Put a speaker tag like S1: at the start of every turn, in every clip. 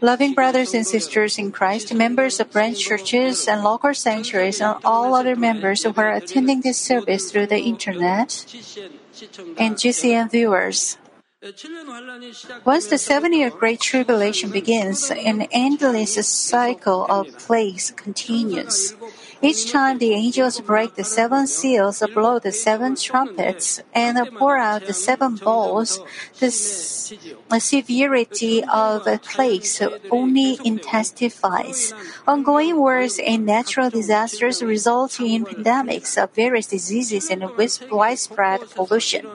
S1: Loving brothers and sisters in Christ, members of branch churches and local sanctuaries, and all other members who are attending this service through the internet, and GCN viewers. Once the seven year Great Tribulation begins, an endless cycle of plagues continues. Each time the angels break the seven seals, blow the seven trumpets, and pour out the seven bowls, the severity of plagues only intensifies. Ongoing wars and natural disasters result in pandemics of various diseases and widespread pollution.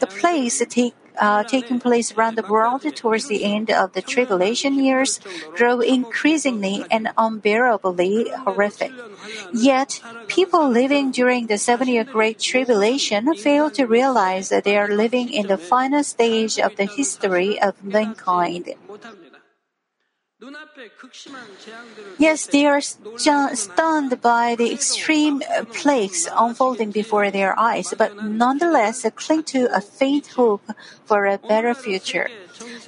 S1: The plagues take uh, taking place around the world towards the end of the tribulation years grow increasingly and unbearably horrific. Yet, people living during the seven year Great Tribulation fail to realize that they are living in the final stage of the history of mankind. Yes, they are stunned by the extreme uh, plagues unfolding before their eyes, but nonetheless cling to a faint hope for a better future.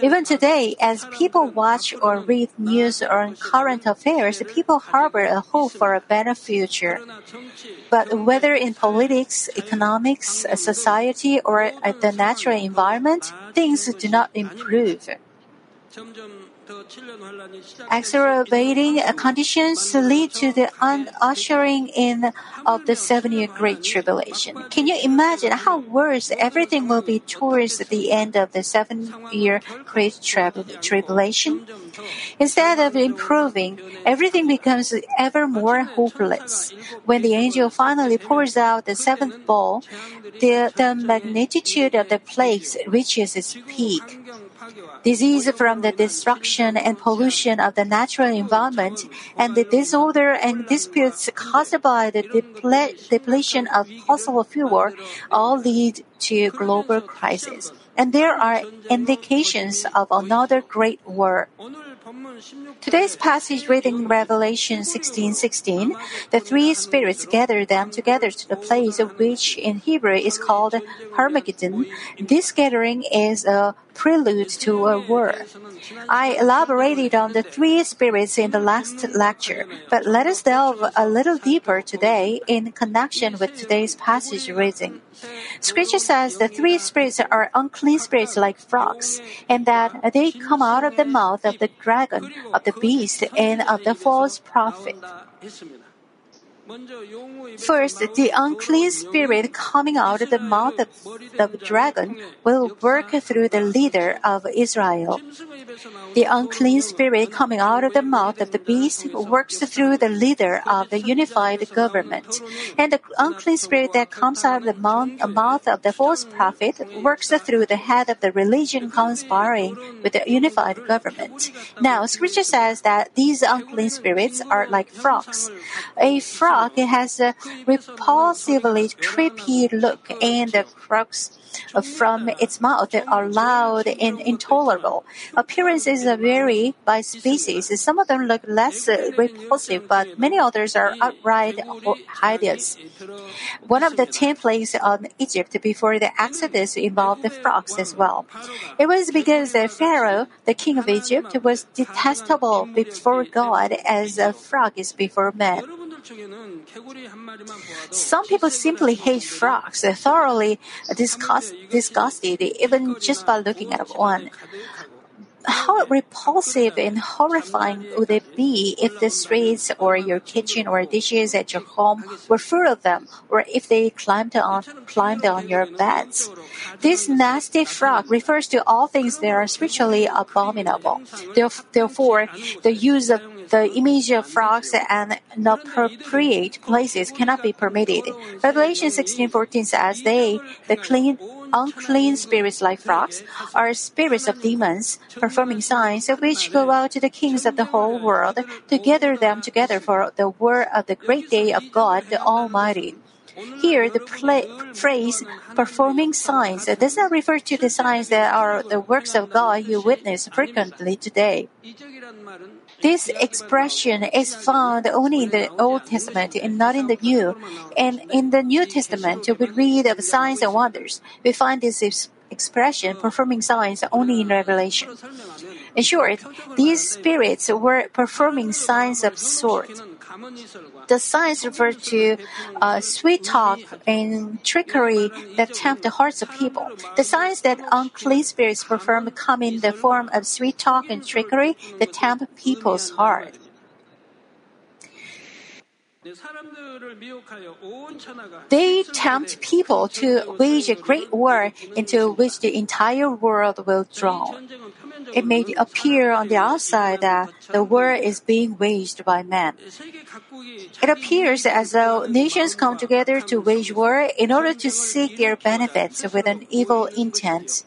S1: Even today, as people watch or read news on current affairs, people harbor a hope for a better future. But whether in politics, economics, uh, society, or uh, the natural environment, things do not improve. Exacerbating conditions lead to the ushering in of the seven-year Great Tribulation. Can you imagine how worse everything will be towards the end of the seven-year Great Tribulation? Instead of improving, everything becomes ever more hopeless. When the angel finally pours out the seventh bowl, the, the magnitude of the plagues reaches its peak disease from the destruction and pollution of the natural environment, and the disorder and disputes caused by the deple- depletion of fossil fuel all lead to global crisis. And there are indications of another great war. Today's passage reading Revelation 16:16, the three spirits gather them together to the place of which in Hebrew is called Armageddon. This gathering is a prelude to a war. I elaborated on the three spirits in the last lecture, but let us delve a little deeper today in connection with today's passage reading. Scripture says the three spirits are unclean spirits like frogs, and that they come out of the mouth of the dragon, of the beast, and of the false prophet. First, the unclean spirit coming out of the mouth of the dragon will work through the leader of Israel. The unclean spirit coming out of the mouth of the beast works through the leader of the unified government. And the unclean spirit that comes out of the mouth of the false prophet works through the head of the religion conspiring with the unified government. Now, scripture says that these unclean spirits are like frogs. A frog has a repulsively creepy look and the croaks from its mouth are loud and intolerable. Appearances vary by species. Some of them look less repulsive, but many others are outright hideous. One of the ten plagues on Egypt before the Exodus involved the frogs as well. It was because the Pharaoh, the king of Egypt, was detestable before God as a frog is before man. Some people simply hate frogs. They're thoroughly disgust, disgusted even just by looking at one. How repulsive and horrifying would it be if the streets or your kitchen or dishes at your home were full of them, or if they climbed on, climbed on your beds? This nasty frog refers to all things that are spiritually abominable. Therefore, the use of the image of frogs and inappropriate places cannot be permitted. Revelation 16:14 says, "They, the clean, unclean spirits like frogs, are spirits of demons, performing signs which go out to the kings of the whole world to gather them together for the war of the great day of God the Almighty." Here, the pla- phrase performing signs does not refer to the signs that are the works of God you witness frequently today. This expression is found only in the Old Testament and not in the New. And in the New Testament, we read of signs and wonders. We find this expression performing signs only in Revelation. In short, these spirits were performing signs of sorts. The signs refer to uh, sweet talk and trickery that tempt the hearts of people. The signs that unclean spirits perform come in the form of sweet talk and trickery that tempt people's heart. They tempt people to wage a great war into which the entire world will drown. It may appear on the outside that the war is being waged by men. It appears as though nations come together to wage war in order to seek their benefits with an evil intent.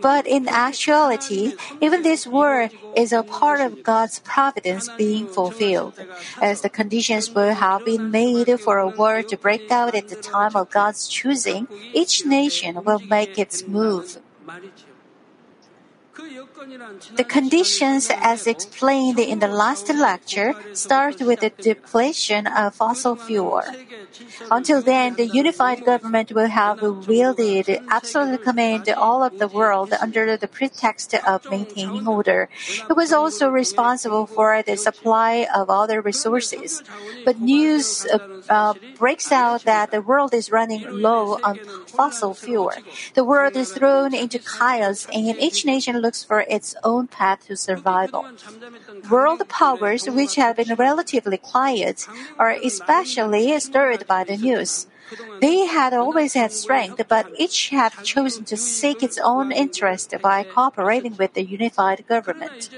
S1: But in actuality, even this war is a part of God's providence being fulfilled. As the conditions will have been made for a war to break out at the time of God's choosing, each nation will make its move. The conditions, as explained in the last lecture, start with the depletion of fossil fuel. Until then, the unified government will have wielded absolute command all of the world under the pretext of maintaining order. It was also responsible for the supply of other resources. But news uh, uh, breaks out that the world is running low on fossil fuel. The world is thrown into chaos, and each nation looks for its own path to survival. World powers, which have been relatively quiet, are especially stirred by the news. They had always had strength, but each had chosen to seek its own interest by cooperating with the unified government.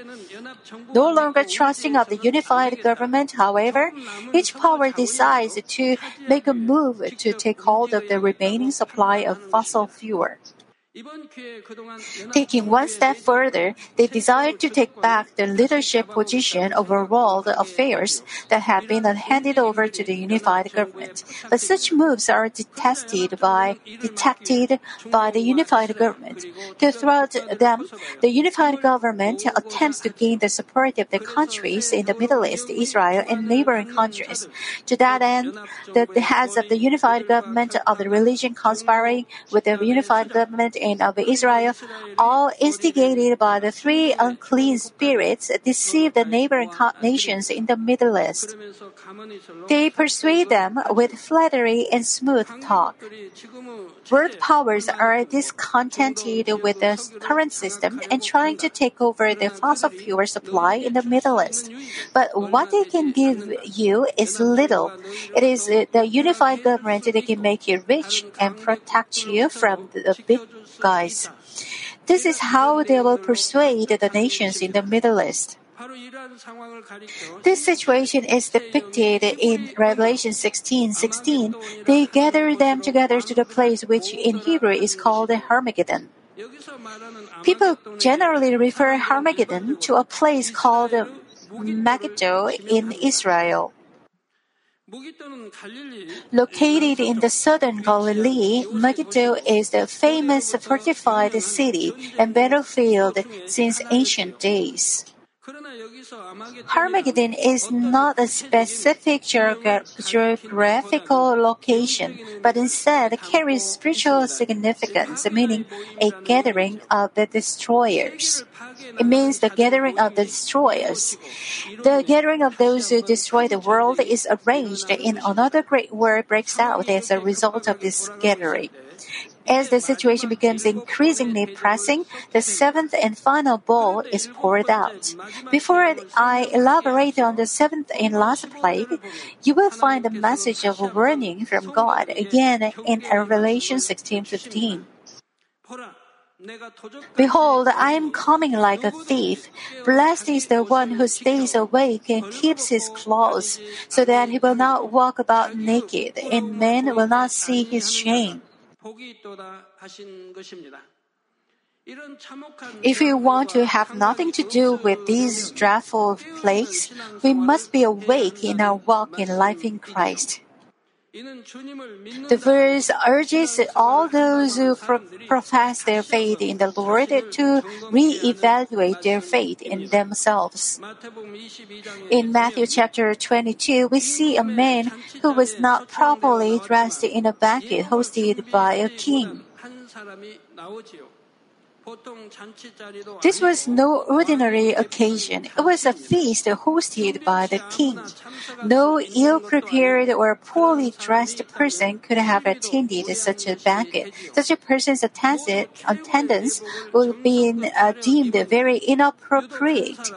S1: No longer trusting of the unified government, however, each power decides to make a move to take hold of the remaining supply of fossil fuel. Taking one step further, they desired to take back the leadership position over world affairs that had been handed over to the unified government. But such moves are detested by detected by the unified government. To thwart them, the unified government attempts to gain the support of the countries in the Middle East, Israel, and neighboring countries. To that end, the, the heads of the unified government of the religion conspiring with the unified government and of Israel, all instigated by the three unclean spirits, deceive the neighboring nations in the Middle East. They persuade them with flattery and smooth talk. World powers are discontented with the current system and trying to take over the fossil fuel supply in the Middle East. But what they can give you is little. It is the unified government that can make you rich and protect you from the big guys. This is how they will persuade the nations in the Middle East. This situation is depicted in Revelation 16 16. They gather them together to the place which in Hebrew is called Armageddon. People generally refer Armageddon to a place called Megiddo in Israel. Located in the southern Galilee, Megiddo is the famous fortified city and battlefield since ancient days. Armageddon is not a specific geographical location, but instead carries spiritual significance, meaning a gathering of the destroyers. It means the gathering of the destroyers. The gathering of those who destroy the world is arranged in another great war breaks out as a result of this gathering. As the situation becomes increasingly pressing, the seventh and final bowl is poured out. Before I elaborate on the seventh and last plague, you will find a message of warning from God again in Revelation 16:15. Behold, I am coming like a thief. Blessed is the one who stays awake and keeps his clothes, so that he will not walk about naked, and men will not see his shame. If we want to have nothing to do with these dreadful plagues, we must be awake in our walk in life in Christ. The verse urges all those who pro- profess their faith in the Lord to re-evaluate their faith in themselves. In Matthew chapter 22, we see a man who was not properly dressed in a banquet hosted by a king. This was no ordinary occasion. It was a feast hosted by the king. No ill prepared or poorly dressed person could have attended such a banquet. Such a person's attendance would be uh, deemed very inappropriate.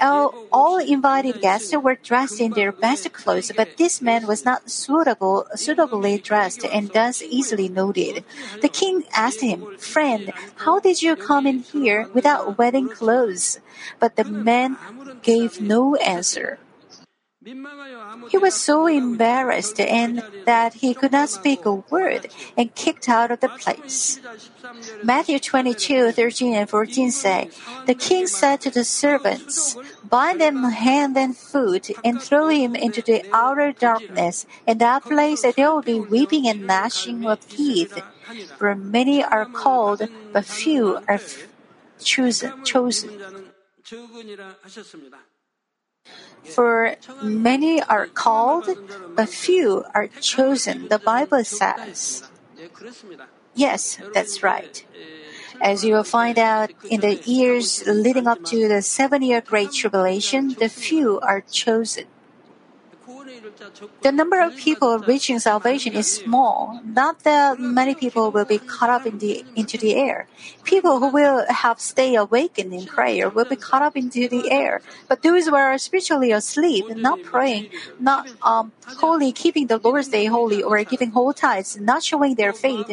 S1: All, all invited guests were dressed in their best clothes, but this man was not suitable, suitably dressed and thus easily noted. The king asked him, Friend, how did you come in here without wedding clothes? But the man gave no answer. He was so embarrassed and that he could not speak a word and kicked out of the place. Matthew 22, 13 and 14 say, The king said to the servants, Bind him hand and foot and throw him into the outer darkness, and that place there will be weeping and gnashing of teeth. For many are called, but few are chosen. For many are called, but few are chosen, the Bible says. Yes, that's right. As you will find out in the years leading up to the seven year Great Tribulation, the few are chosen the number of people reaching salvation is small. Not that many people will be caught up in the, into the air. People who will have stayed awakened in prayer will be caught up into the air. But those who are spiritually asleep, not praying, not um, holy, keeping the Lord's Day holy, or giving whole tithes, not showing their faith,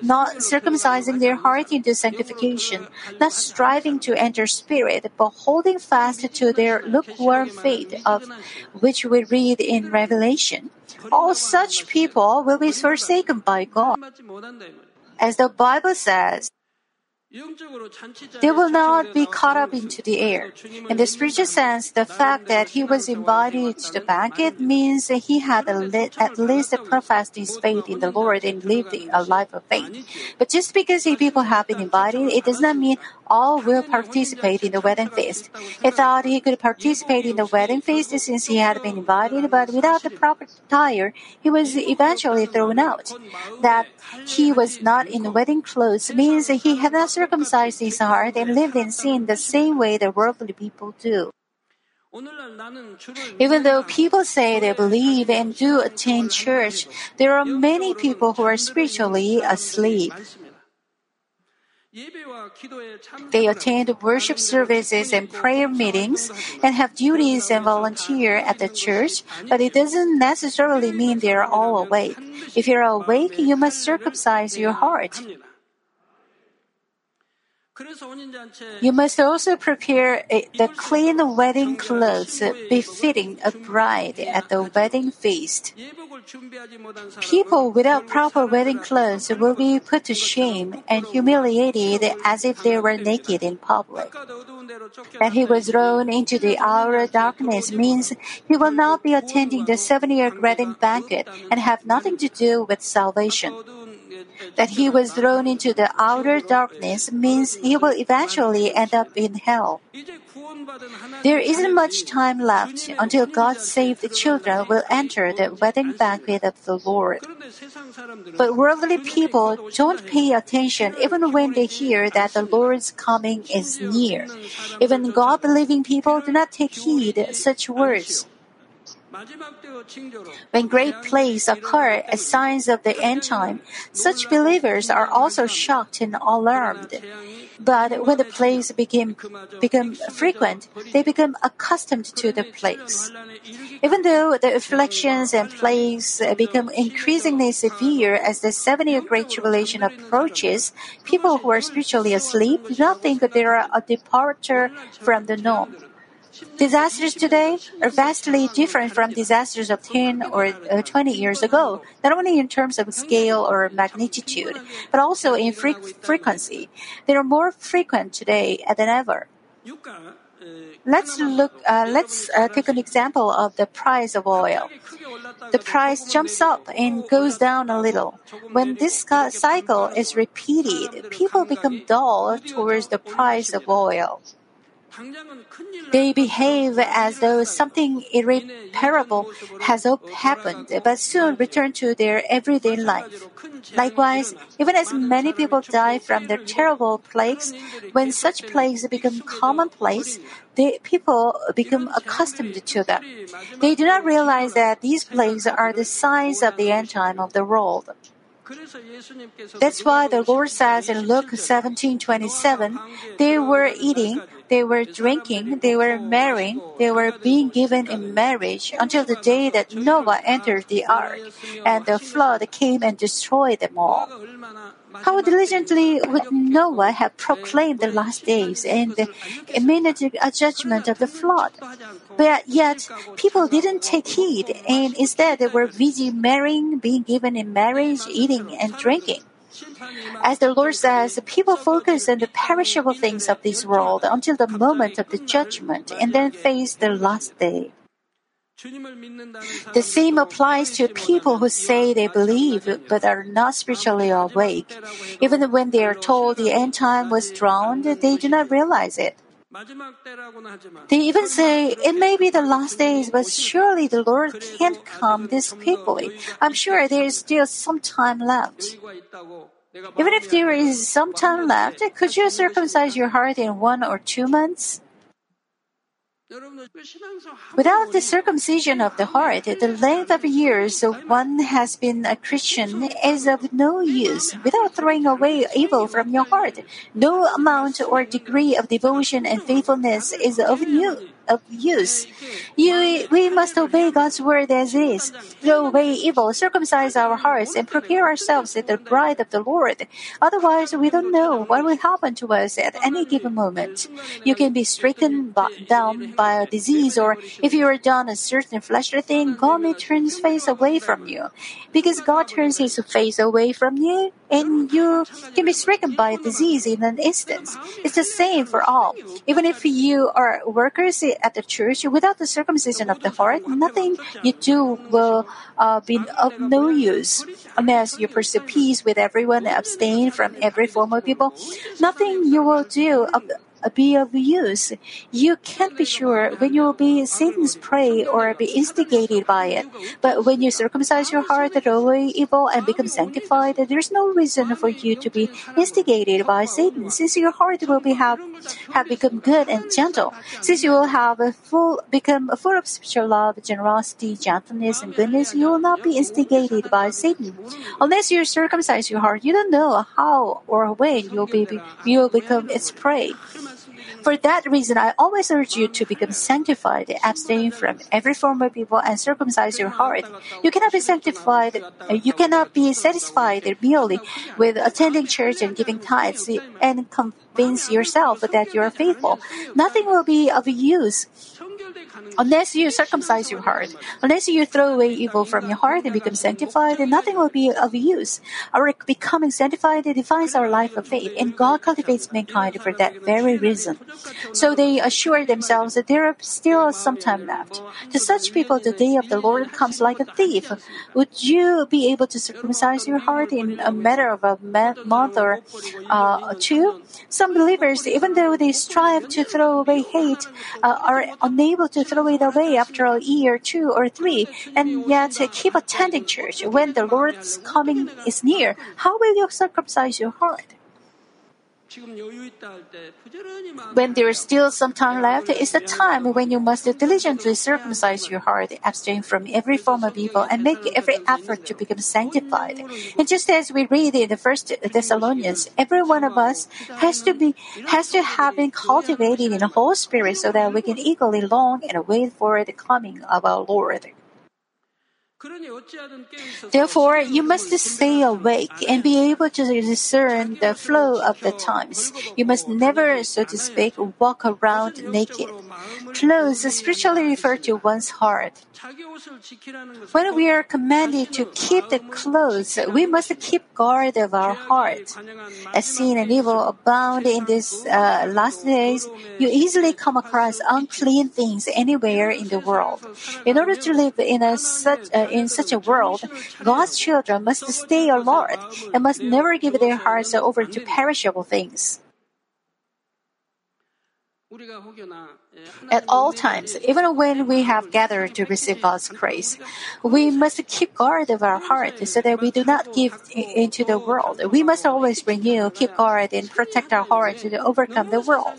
S1: not circumcising their heart into sanctification, not striving to enter spirit, but holding fast to their lukewarm faith of which we read in Revelation revelation, all such people will be forsaken by God. As the Bible says, they will not be caught up into the air. In the spiritual sense, the fact that he was invited to the banquet means that he had at least professed his faith in the Lord and lived a life of faith. But just because people have been invited, it does not mean all will participate in the wedding feast. He thought he could participate in the wedding feast since he had been invited, but without the proper attire, he was eventually thrown out. That he was not in wedding clothes means that he had not circumcised his heart and lived in sin the same way the worldly people do. Even though people say they believe and do attend church, there are many people who are spiritually asleep. They attend worship services and prayer meetings and have duties and volunteer at the church, but it doesn't necessarily mean they are all awake. If you are awake, you must circumcise your heart. You must also prepare a, the clean wedding clothes befitting a bride at the wedding feast. People without proper wedding clothes will be put to shame and humiliated as if they were naked in public. That he was thrown into the hour darkness means he will not be attending the seven year wedding banquet and have nothing to do with salvation. That he was thrown into the outer darkness means he will eventually end up in hell. There isn't much time left until God's saved children will enter the wedding banquet of the Lord. But worldly people don't pay attention even when they hear that the Lord's coming is near. Even God believing people do not take heed such words. When great plagues occur as signs of the end time, such believers are also shocked and alarmed. But when the plagues become become frequent, they become accustomed to the plagues. Even though the afflictions and plagues uh, become increasingly severe as the seven year Great Tribulation approaches, people who are spiritually asleep do not think they are a departure from the norm. Disasters today are vastly different from disasters of 10 or uh, 20 years ago, not only in terms of scale or magnitude, but also in fre- frequency. They are more frequent today than ever. Let's look. Uh, let's uh, take an example of the price of oil. The price jumps up and goes down a little. When this cycle is repeated, people become dull towards the price of oil. They behave as though something irreparable has happened, but soon return to their everyday life. Likewise, even as many people die from their terrible plagues, when such plagues become commonplace, the people become accustomed to them. They do not realize that these plagues are the signs of the end time of the world. That's why the Lord says in Luke 17:27, they were eating, they were drinking, they were marrying, they were being given in marriage until the day that Noah entered the ark, and the flood came and destroyed them all. How diligently would Noah have proclaimed the last days and the imminent judgment of the flood? But yet, people didn't take heed and instead they were busy marrying, being given in marriage, eating, and drinking. As the Lord says, people focus on the perishable things of this world until the moment of the judgment and then face the last day. The same applies to people who say they believe but are not spiritually awake. Even when they are told the end time was drawn, they do not realize it. They even say, it may be the last days, but surely the Lord can't come this quickly. I'm sure there is still some time left. Even if there is some time left, could you circumcise your heart in one or two months? Without the circumcision of the heart, the length of years one has been a Christian is of no use. Without throwing away evil from your heart, no amount or degree of devotion and faithfulness is of use of use. You, we must obey God's word as is, throw away evil, circumcise our hearts, and prepare ourselves as the bride of the Lord. Otherwise, we don't know what will happen to us at any given moment. You can be stricken down by a disease, or if you are done a certain fleshly thing, God may turn his face away from you. Because God turns his face away from you, and you can be stricken by a disease in an instant. It's the same for all. Even if you are workers at the church without the circumcision of the heart, nothing you do will uh, be of no use. Unless you pursue peace with everyone and abstain from every form of evil, nothing you will do be of use. You can't be sure when you will be Satan's prey or be instigated by it. But when you circumcise your heart, throw away evil, and become sanctified, there's no reason for you to be instigated by Satan, since your heart will be have, have become good and gentle. Since you will have a full become full of spiritual love, generosity, gentleness, and goodness, you will not be instigated by Satan. Unless you circumcise your heart, you don't know how or when you'll be you will become its prey. For that reason, I always urge you to become sanctified, abstain from every form of evil, and circumcise your heart. You cannot be sanctified, uh, you cannot be satisfied merely with attending church and giving tithes and convince yourself that you are faithful. Nothing will be of use Unless you circumcise your heart, unless you throw away evil from your heart and become sanctified, then nothing will be of use. Our becoming sanctified defines our life of faith, and God cultivates mankind for that very reason. So they assure themselves that there is still some time left. To such people, the day of the Lord comes like a thief. Would you be able to circumcise your heart in a matter of a month or uh, two? Some believers, even though they strive to throw away hate, uh, are unable to throw it away after a year, two, or three, and yet keep attending church when the Lord's coming is near. How will you circumcise your heart? When there is still some time left, is the time when you must diligently circumcise your heart, abstain from every form of evil, and make every effort to become sanctified. And just as we read in the First Thessalonians, every one of us has to be has to have been cultivated in the whole spirit, so that we can eagerly long and wait for the coming of our Lord. Therefore, you must stay awake and be able to discern the flow of the times. You must never, so to speak, walk around naked. Clothes spiritually refer to one's heart. When we are commanded to keep the clothes, we must keep guard of our heart. As sin and evil abound in these uh, last days, you easily come across unclean things anywhere in the world. In order to live in a such uh, in such a world, God's children must stay alert and must never give their hearts over to perishable things. At all times, even when we have gathered to receive God's grace, we must keep guard of our heart so that we do not give into the world. We must always renew, keep guard, and protect our heart to overcome the world.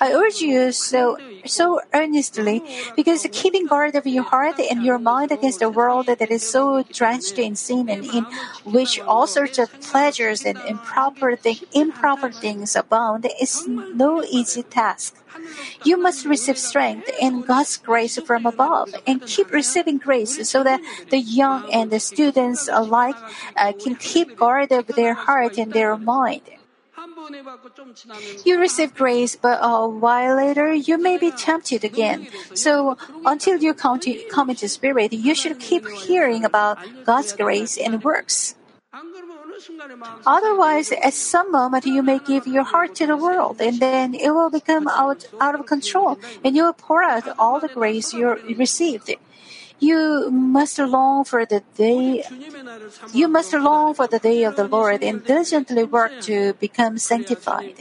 S1: I urge you so so earnestly because keeping guard of your heart and your mind against a world that is so drenched in sin and in which all sorts of pleasures and improper thing, improper things abound is no easy task. You must receive strength and God's grace from above and keep receiving grace so that the young and the students alike uh, can keep guard of their heart and their mind. You receive grace, but a while later you may be tempted again. So until you come, to, come into spirit, you should keep hearing about God's grace and works. Otherwise, at some moment you may give your heart to the world, and then it will become out, out of control, and you will pour out all the grace you received. You must long for the day. You must long for the day of the Lord and diligently work to become sanctified.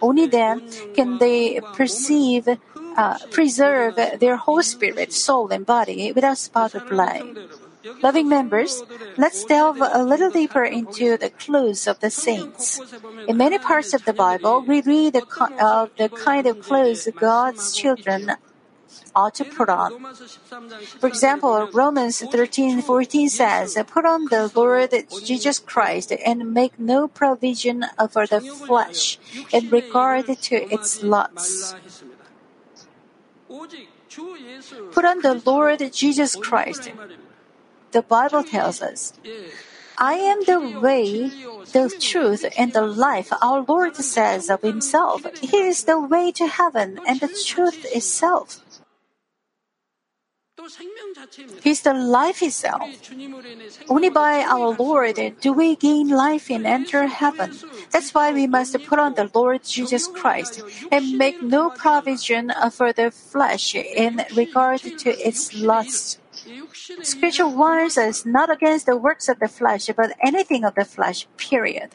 S1: Only then can they perceive, uh, preserve their whole spirit, soul, and body without spot or blame. Loving members, let's delve a little deeper into the clothes of the saints. In many parts of the Bible, we read of the, the kind of clothes God's children ought to put on. For example, Romans 13:14 says, "Put on the Lord Jesus Christ and make no provision for the flesh in regard to its lusts." Put on the Lord Jesus Christ. The Bible tells us, I am the way, the truth, and the life, our Lord says of Himself. He is the way to heaven and the truth itself. He's the life itself. Only by our Lord do we gain life and enter heaven. That's why we must put on the Lord Jesus Christ and make no provision for the flesh in regard to its lusts. Scripture warns us not against the works of the flesh, but anything of the flesh, period.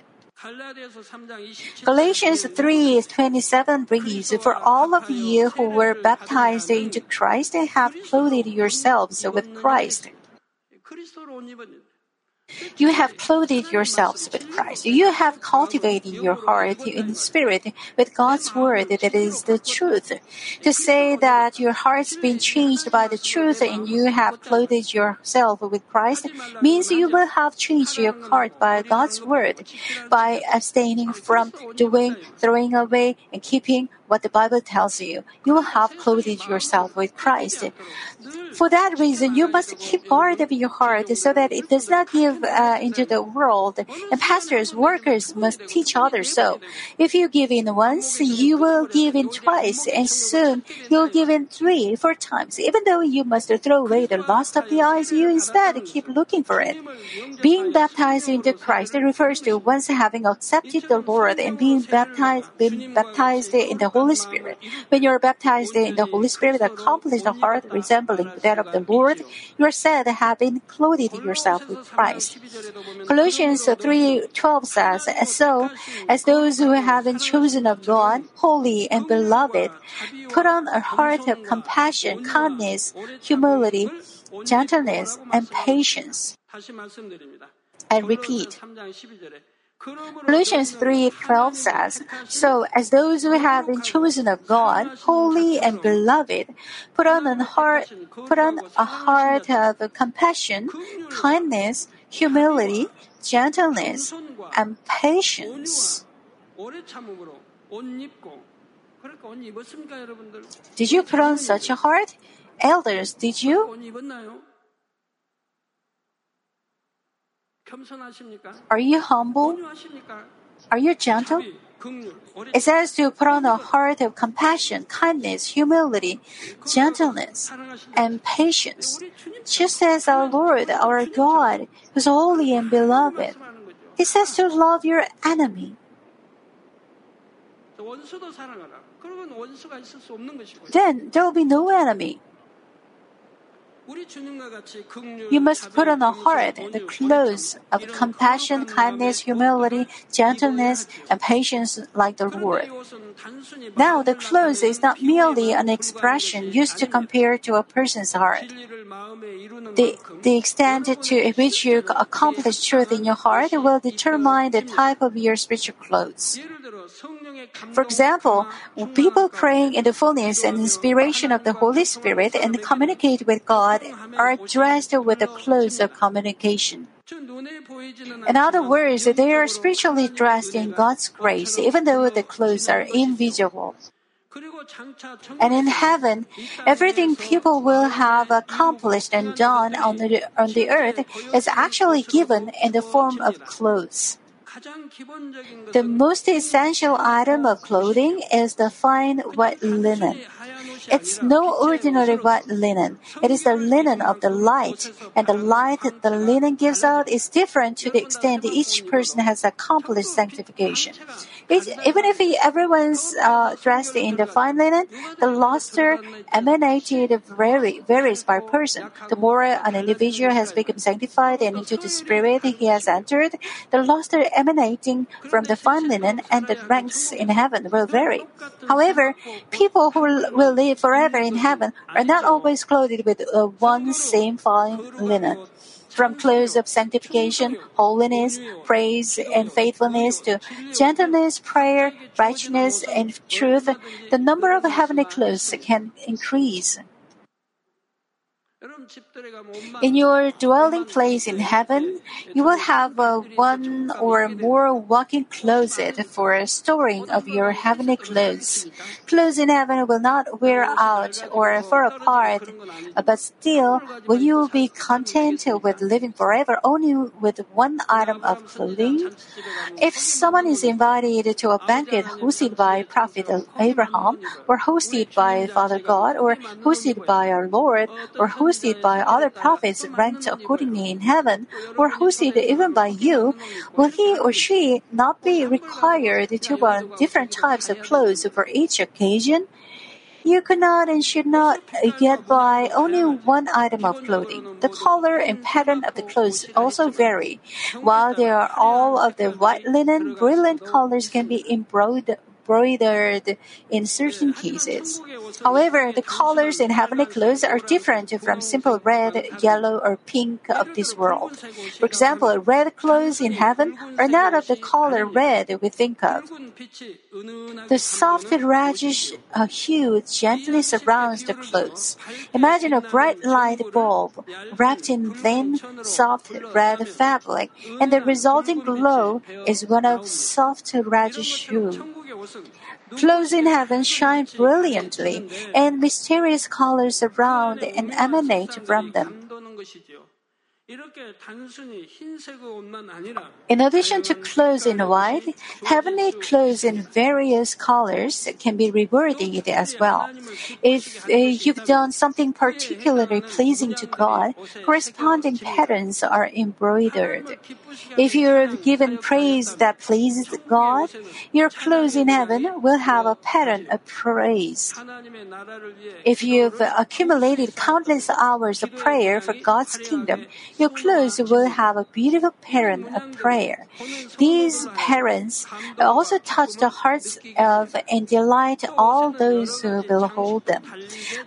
S1: Galatians 3:27 reads, "For all of you who were baptized into Christ have clothed yourselves with Christ." You have clothed yourselves with Christ. You have cultivated your heart in spirit with God's word that is the truth. To say that your heart's been changed by the truth and you have clothed yourself with Christ means you will have changed your heart by God's word, by abstaining from doing, throwing away, and keeping what the Bible tells you. You will have clothed yourself with Christ. For that reason, you must keep guard of your heart so that it does not give uh, into the world. And pastors, workers must teach others so. If you give in once, you will give in twice, and soon you'll give in three, four times. Even though you must throw away the lust of the eyes, you instead keep looking for it. Being baptized into Christ refers to once having accepted the Lord and being baptized, being baptized in the Holy Spirit. When you are baptized in the Holy Spirit, accomplished a heart resembling that of the Lord, you are said having clothed yourself with Christ. Colossians 3:12 says, "So, as those who have been chosen of God, holy and beloved, put on a heart of compassion, kindness, humility, gentleness, and patience." I repeat. Colossians 3:12 says, "So as those who have been chosen of God, holy and beloved, put on a heart, put on a heart of compassion, kindness, humility, gentleness, and patience." Did you put on such a heart? Elders, did you? Are you humble? Are you gentle? It says to put on a heart of compassion, kindness, humility, gentleness, and patience, just as our Lord, our God, who's holy and beloved. He says to love your enemy. Then there will be no enemy. You must put on a heart the clothes of compassion, kindness, humility, gentleness, and patience like the Lord. Now, the clothes is not merely an expression used to compare to a person's heart. The, the extent to which you accomplish truth in your heart will determine the type of your spiritual clothes. For example, people praying in the fullness and inspiration of the Holy Spirit and communicate with God are dressed with the clothes of communication. In other words, they are spiritually dressed in God's grace, even though the clothes are invisible. And in heaven, everything people will have accomplished and done on the, on the earth is actually given in the form of clothes. The most essential item of clothing is the fine white linen. It's no ordinary white linen. It is the linen of the light, and the light that the linen gives out is different to the extent each person has accomplished sanctification. It, even if everyone's uh, dressed in the fine linen, the luster emanated varies by person. The more an individual has become sanctified and into the spirit he has entered, the luster emanating from the fine linen and the ranks in heaven will vary. However, people who will live forever in heaven are not always clothed with uh, one same fine linen. From clothes of sanctification, holiness, praise, and faithfulness to gentleness, prayer, righteousness, and truth, the number of heavenly clothes can increase. In your dwelling place in heaven, you will have one or more walk-in closet for storing of your heavenly clothes. Clothes in heaven will not wear out or fall apart, but still, will you be content with living forever only with one item of clothing? If someone is invited to a banquet hosted by Prophet Abraham, or hosted by Father God, or hosted by our Lord, or hosted by other prophets ranked accordingly in heaven, or hosted even by you, will he or she not be required to wear different types of clothes for each occasion? You could not and should not get by only one item of clothing. The color and pattern of the clothes also vary. While they are all of the white linen, brilliant colors can be embroidered embroidered in certain cases. However, the colors in heavenly clothes are different from simple red, yellow, or pink of this world. For example, red clothes in heaven are not of the color red we think of. The soft reddish uh, hue gently surrounds the clothes. Imagine a bright light bulb wrapped in thin, soft red fabric, and the resulting glow is one of soft reddish hue. Clothes in heaven shine brilliantly, and mysterious colors surround and emanate from them. In addition to clothes in white, heavenly clothes in various colors can be rewarded as well. If uh, you've done something particularly pleasing to God, corresponding patterns are embroidered. If you've given praise that pleases God, your clothes in heaven will have a pattern of praise. If you've accumulated countless hours of prayer for God's kingdom, your clothes will have a beautiful pattern of prayer. These parents also touch the hearts of and delight all those who behold them.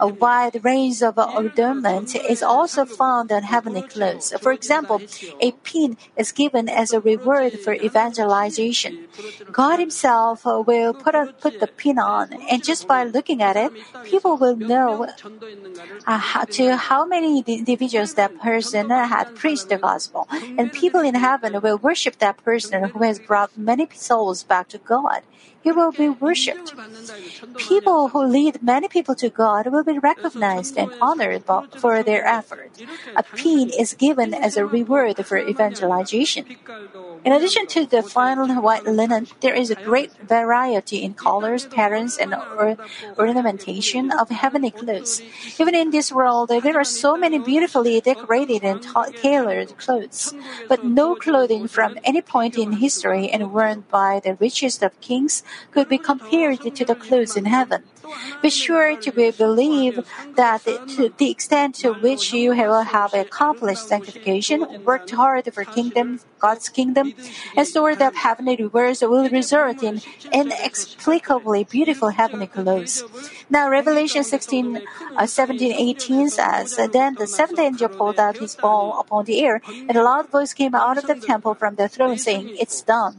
S1: A wide range of adornment is also found on heavenly clothes. For example, a pin is given as a reward for evangelization. God Himself will put, a, put the pin on, and just by looking at it, people will know uh, to how many individuals that person had preached the gospel. And people in heaven will worship that person who has brought many souls back to God. He will be worshipped. People who lead many people to God will be recognized and honored for their effort. A pin is given as a reward for evangelization. In addition to the fine white linen, there is a great variety in colors, patterns, and or- ornamentation of heavenly clothes. Even in this world, there are so many beautifully decorated and ta- tailored clothes, but no clothing from any point in history and worn by the richest of kings could be compared to the clothes in heaven. Be sure to be, believe that to the extent to which you will have accomplished sanctification, worked hard for kingdom, God's kingdom, and stored up heavenly rewards will result in inexplicably beautiful heavenly clothes. Now, Revelation 16, uh, 17, 18 says, Then the seventh angel pulled out his bowl upon the air, and a loud voice came out of the temple from the throne saying, It's done.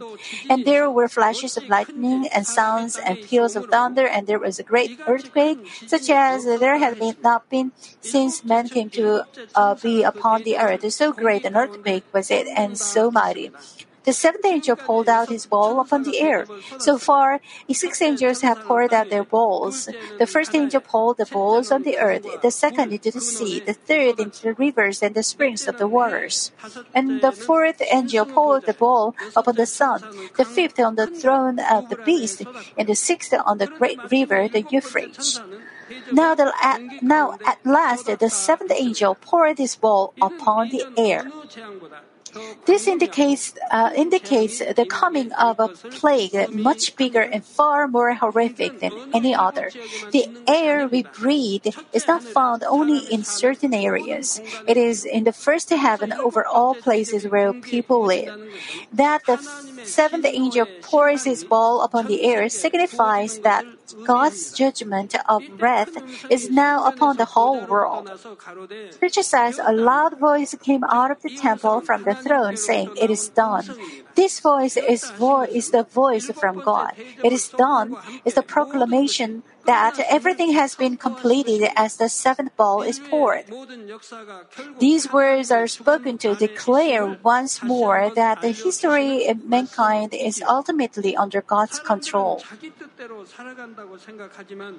S1: And there were flashes of lightning and sounds and peals of thunder, and there was a great earthquake, such as there had been not been since man came to uh, be upon the earth. So great an earthquake was it, and so mighty. The seventh angel poured out his bowl upon the air. So far, six angels have poured out their bowls. The first angel poured the bowls on the earth, the second into the sea, the third into the rivers and the springs of the waters. And the fourth angel poured the bowl upon the sun, the fifth on the throne of the beast, and the sixth on the great river, the Euphrates. Now, the, at, now at last, the seventh angel poured his bowl upon the air. This indicates uh, indicates the coming of a plague much bigger and far more horrific than any other. The air we breathe is not found only in certain areas. It is in the first heaven over all places where people live. That the seventh angel pours his ball upon the air signifies that God's judgment of wrath is now upon the whole world. Scripture says a loud voice came out of the temple from the throne saying, It is done. This voice is, vo- is the voice from God. It is done is the proclamation that everything has been completed as the seventh bowl is poured. These words are spoken to declare once more that the history of mankind is ultimately under God's control.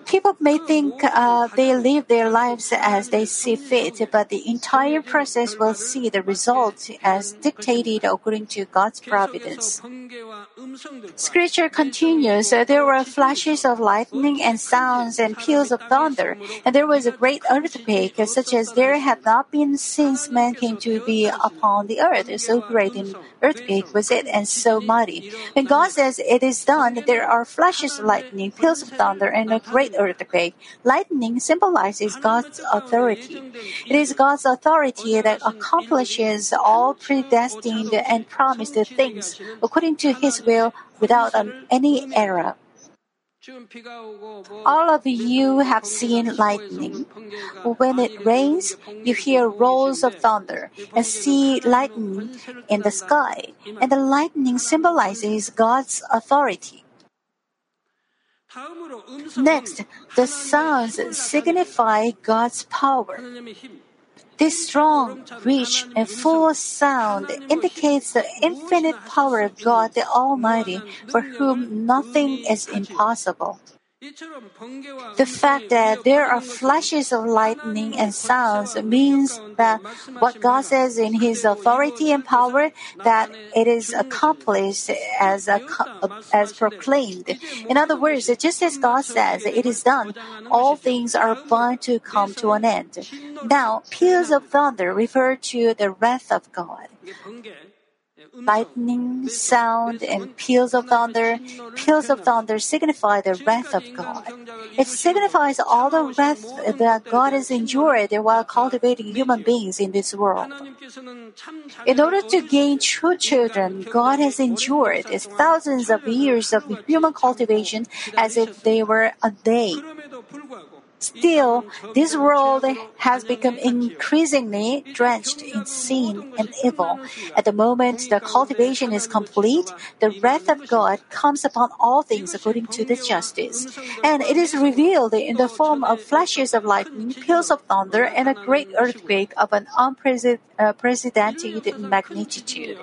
S1: People may think uh, they live their lives as they see fit, but the entire process will see the result as dictated according to God's providence. Scripture continues, there were flashes of lightning and sounds and peals of thunder, and there was a great earthquake, such as there had not been since man came to be upon the earth. So great an earthquake was it, and so mighty. When God says it is done, there are flashes of lightning, peals of thunder, and a great earthquake. Lightning symbolizes God's authority. It is God's authority that accomplishes all predestined and promised things according to His will without any error. All of you have seen lightning. When it rains, you hear rolls of thunder and see lightning in the sky, and the lightning symbolizes God's authority. Next, the sounds signify God's power. This strong, rich, and full sound indicates the infinite power of God the Almighty, for whom nothing is impossible. The fact that there are flashes of lightning and sounds means that what God says in His authority and power, that it is accomplished as a, as proclaimed. In other words, just as God says it is done, all things are bound to come to an end. Now, peals of thunder refer to the wrath of God lightning, sound, and peals of thunder. Peals of thunder signify the wrath of God. It signifies all the wrath that God has endured while cultivating human beings in this world. In order to gain true children, God has endured thousands of years of human cultivation as if they were a day. Still, this world has become increasingly drenched in sin and evil. At the moment the cultivation is complete, the wrath of God comes upon all things according to the justice. And it is revealed in the form of flashes of lightning, peals of thunder, and a great earthquake of an unprecedented uh, magnitude.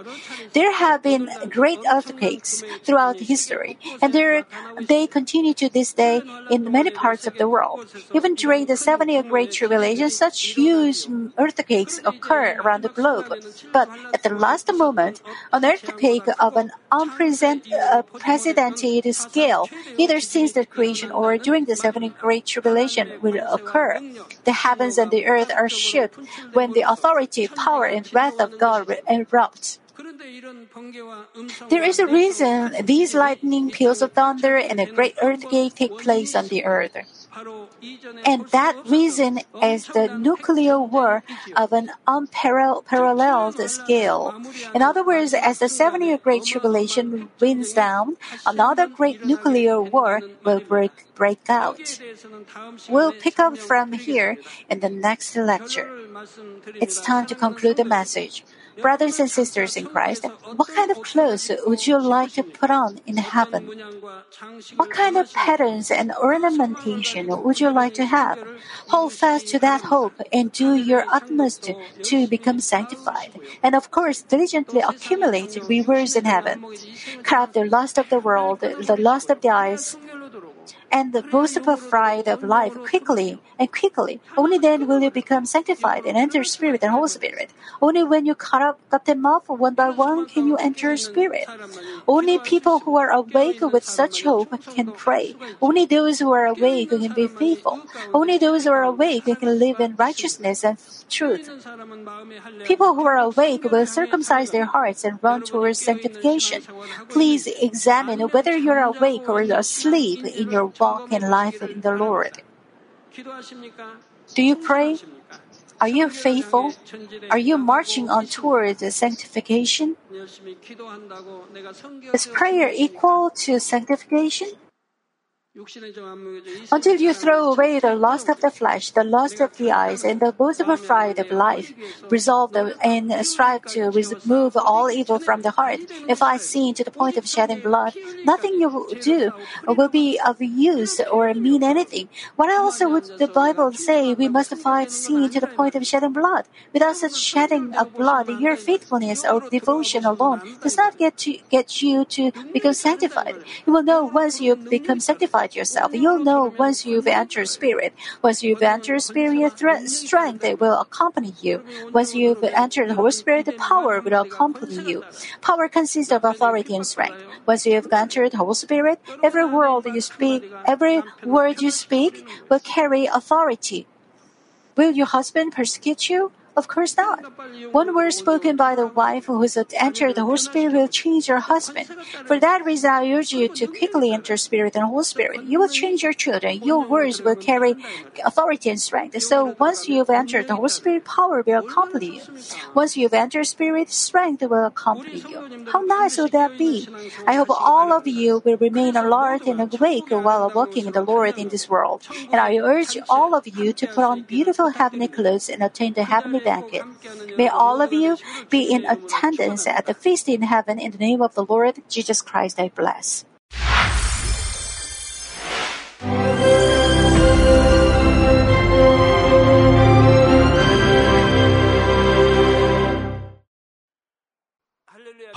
S1: There have been great earthquakes throughout history, and there, they continue to this day in many parts of the world. Even during the seven year Great Tribulation, such huge earthquakes occur around the globe. But at the last moment, an earthquake of an unprecedented uh, scale, either since the creation or during the seven Great Tribulation, will occur. The heavens and the earth are shook when the authority, power, and wrath of God erupt. There is a reason these lightning, peals of thunder, and a great earthquake take place on the earth. And that reason is the nuclear war of an unparalleled scale. In other words, as the seven year Great Tribulation winds down, another great nuclear war will break, break out. We'll pick up from here in the next lecture. It's time to conclude the message. Brothers and sisters in Christ, what kind of clothes would you like to put on in heaven? What kind of patterns and ornamentation would you like to have? Hold fast to that hope and do your utmost to become sanctified. And of course, diligently accumulate rewards in heaven. Cut the lust of the world, the lust of the eyes, and the boastful pride of life quickly and quickly. Only then will you become sanctified and enter Spirit and Holy Spirit. Only when you cut up cut them off one by one can you enter Spirit. Only people who are awake with such hope can pray. Only those who are awake can be faithful. Only those who are awake can live in righteousness and truth. People who are awake will circumcise their hearts and run towards sanctification. Please examine whether you're awake or asleep in your walk in life in the Lord. Do you pray? Are you faithful? Are you marching on towards sanctification? Is prayer equal to sanctification? Until you throw away the lust of the flesh, the lust of the eyes, and the boastful pride of life, resolve and strive to remove all evil from the heart. If I sin to the point of shedding blood, nothing you do will be of use or mean anything. What else would the Bible say? We must fight sin to the point of shedding blood. Without such shedding of blood, your faithfulness or devotion alone does not get to get you to become sanctified. You will know once you become sanctified yourself. You'll know once you've entered spirit. Once you've entered spirit, strength will accompany you. Once you've entered the Holy Spirit, the power will accompany you. Power consists of authority and strength. Once you have entered the Holy Spirit, every word you speak, every word you speak will carry authority. Will your husband persecute you? Of course not. One word spoken by the wife who has entered the Holy Spirit will change your husband. For that reason, I urge you to quickly enter Spirit and Holy Spirit. You will change your children. Your words will carry authority and strength. So once you've entered the Holy Spirit, power will accompany you. Once you've entered Spirit, strength will accompany you. How nice will that be? I hope all of you will remain alert and awake while walking in the Lord in this world. And I urge all of you to put on beautiful heavenly clothes and attain the heavenly banquet. May all of you be in attendance at the feast in heaven in the name of the Lord Jesus Christ I bless.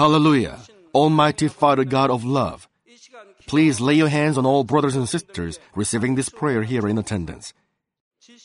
S2: Hallelujah. Almighty Father God of love, please lay your hands on all brothers and sisters receiving this prayer here in attendance.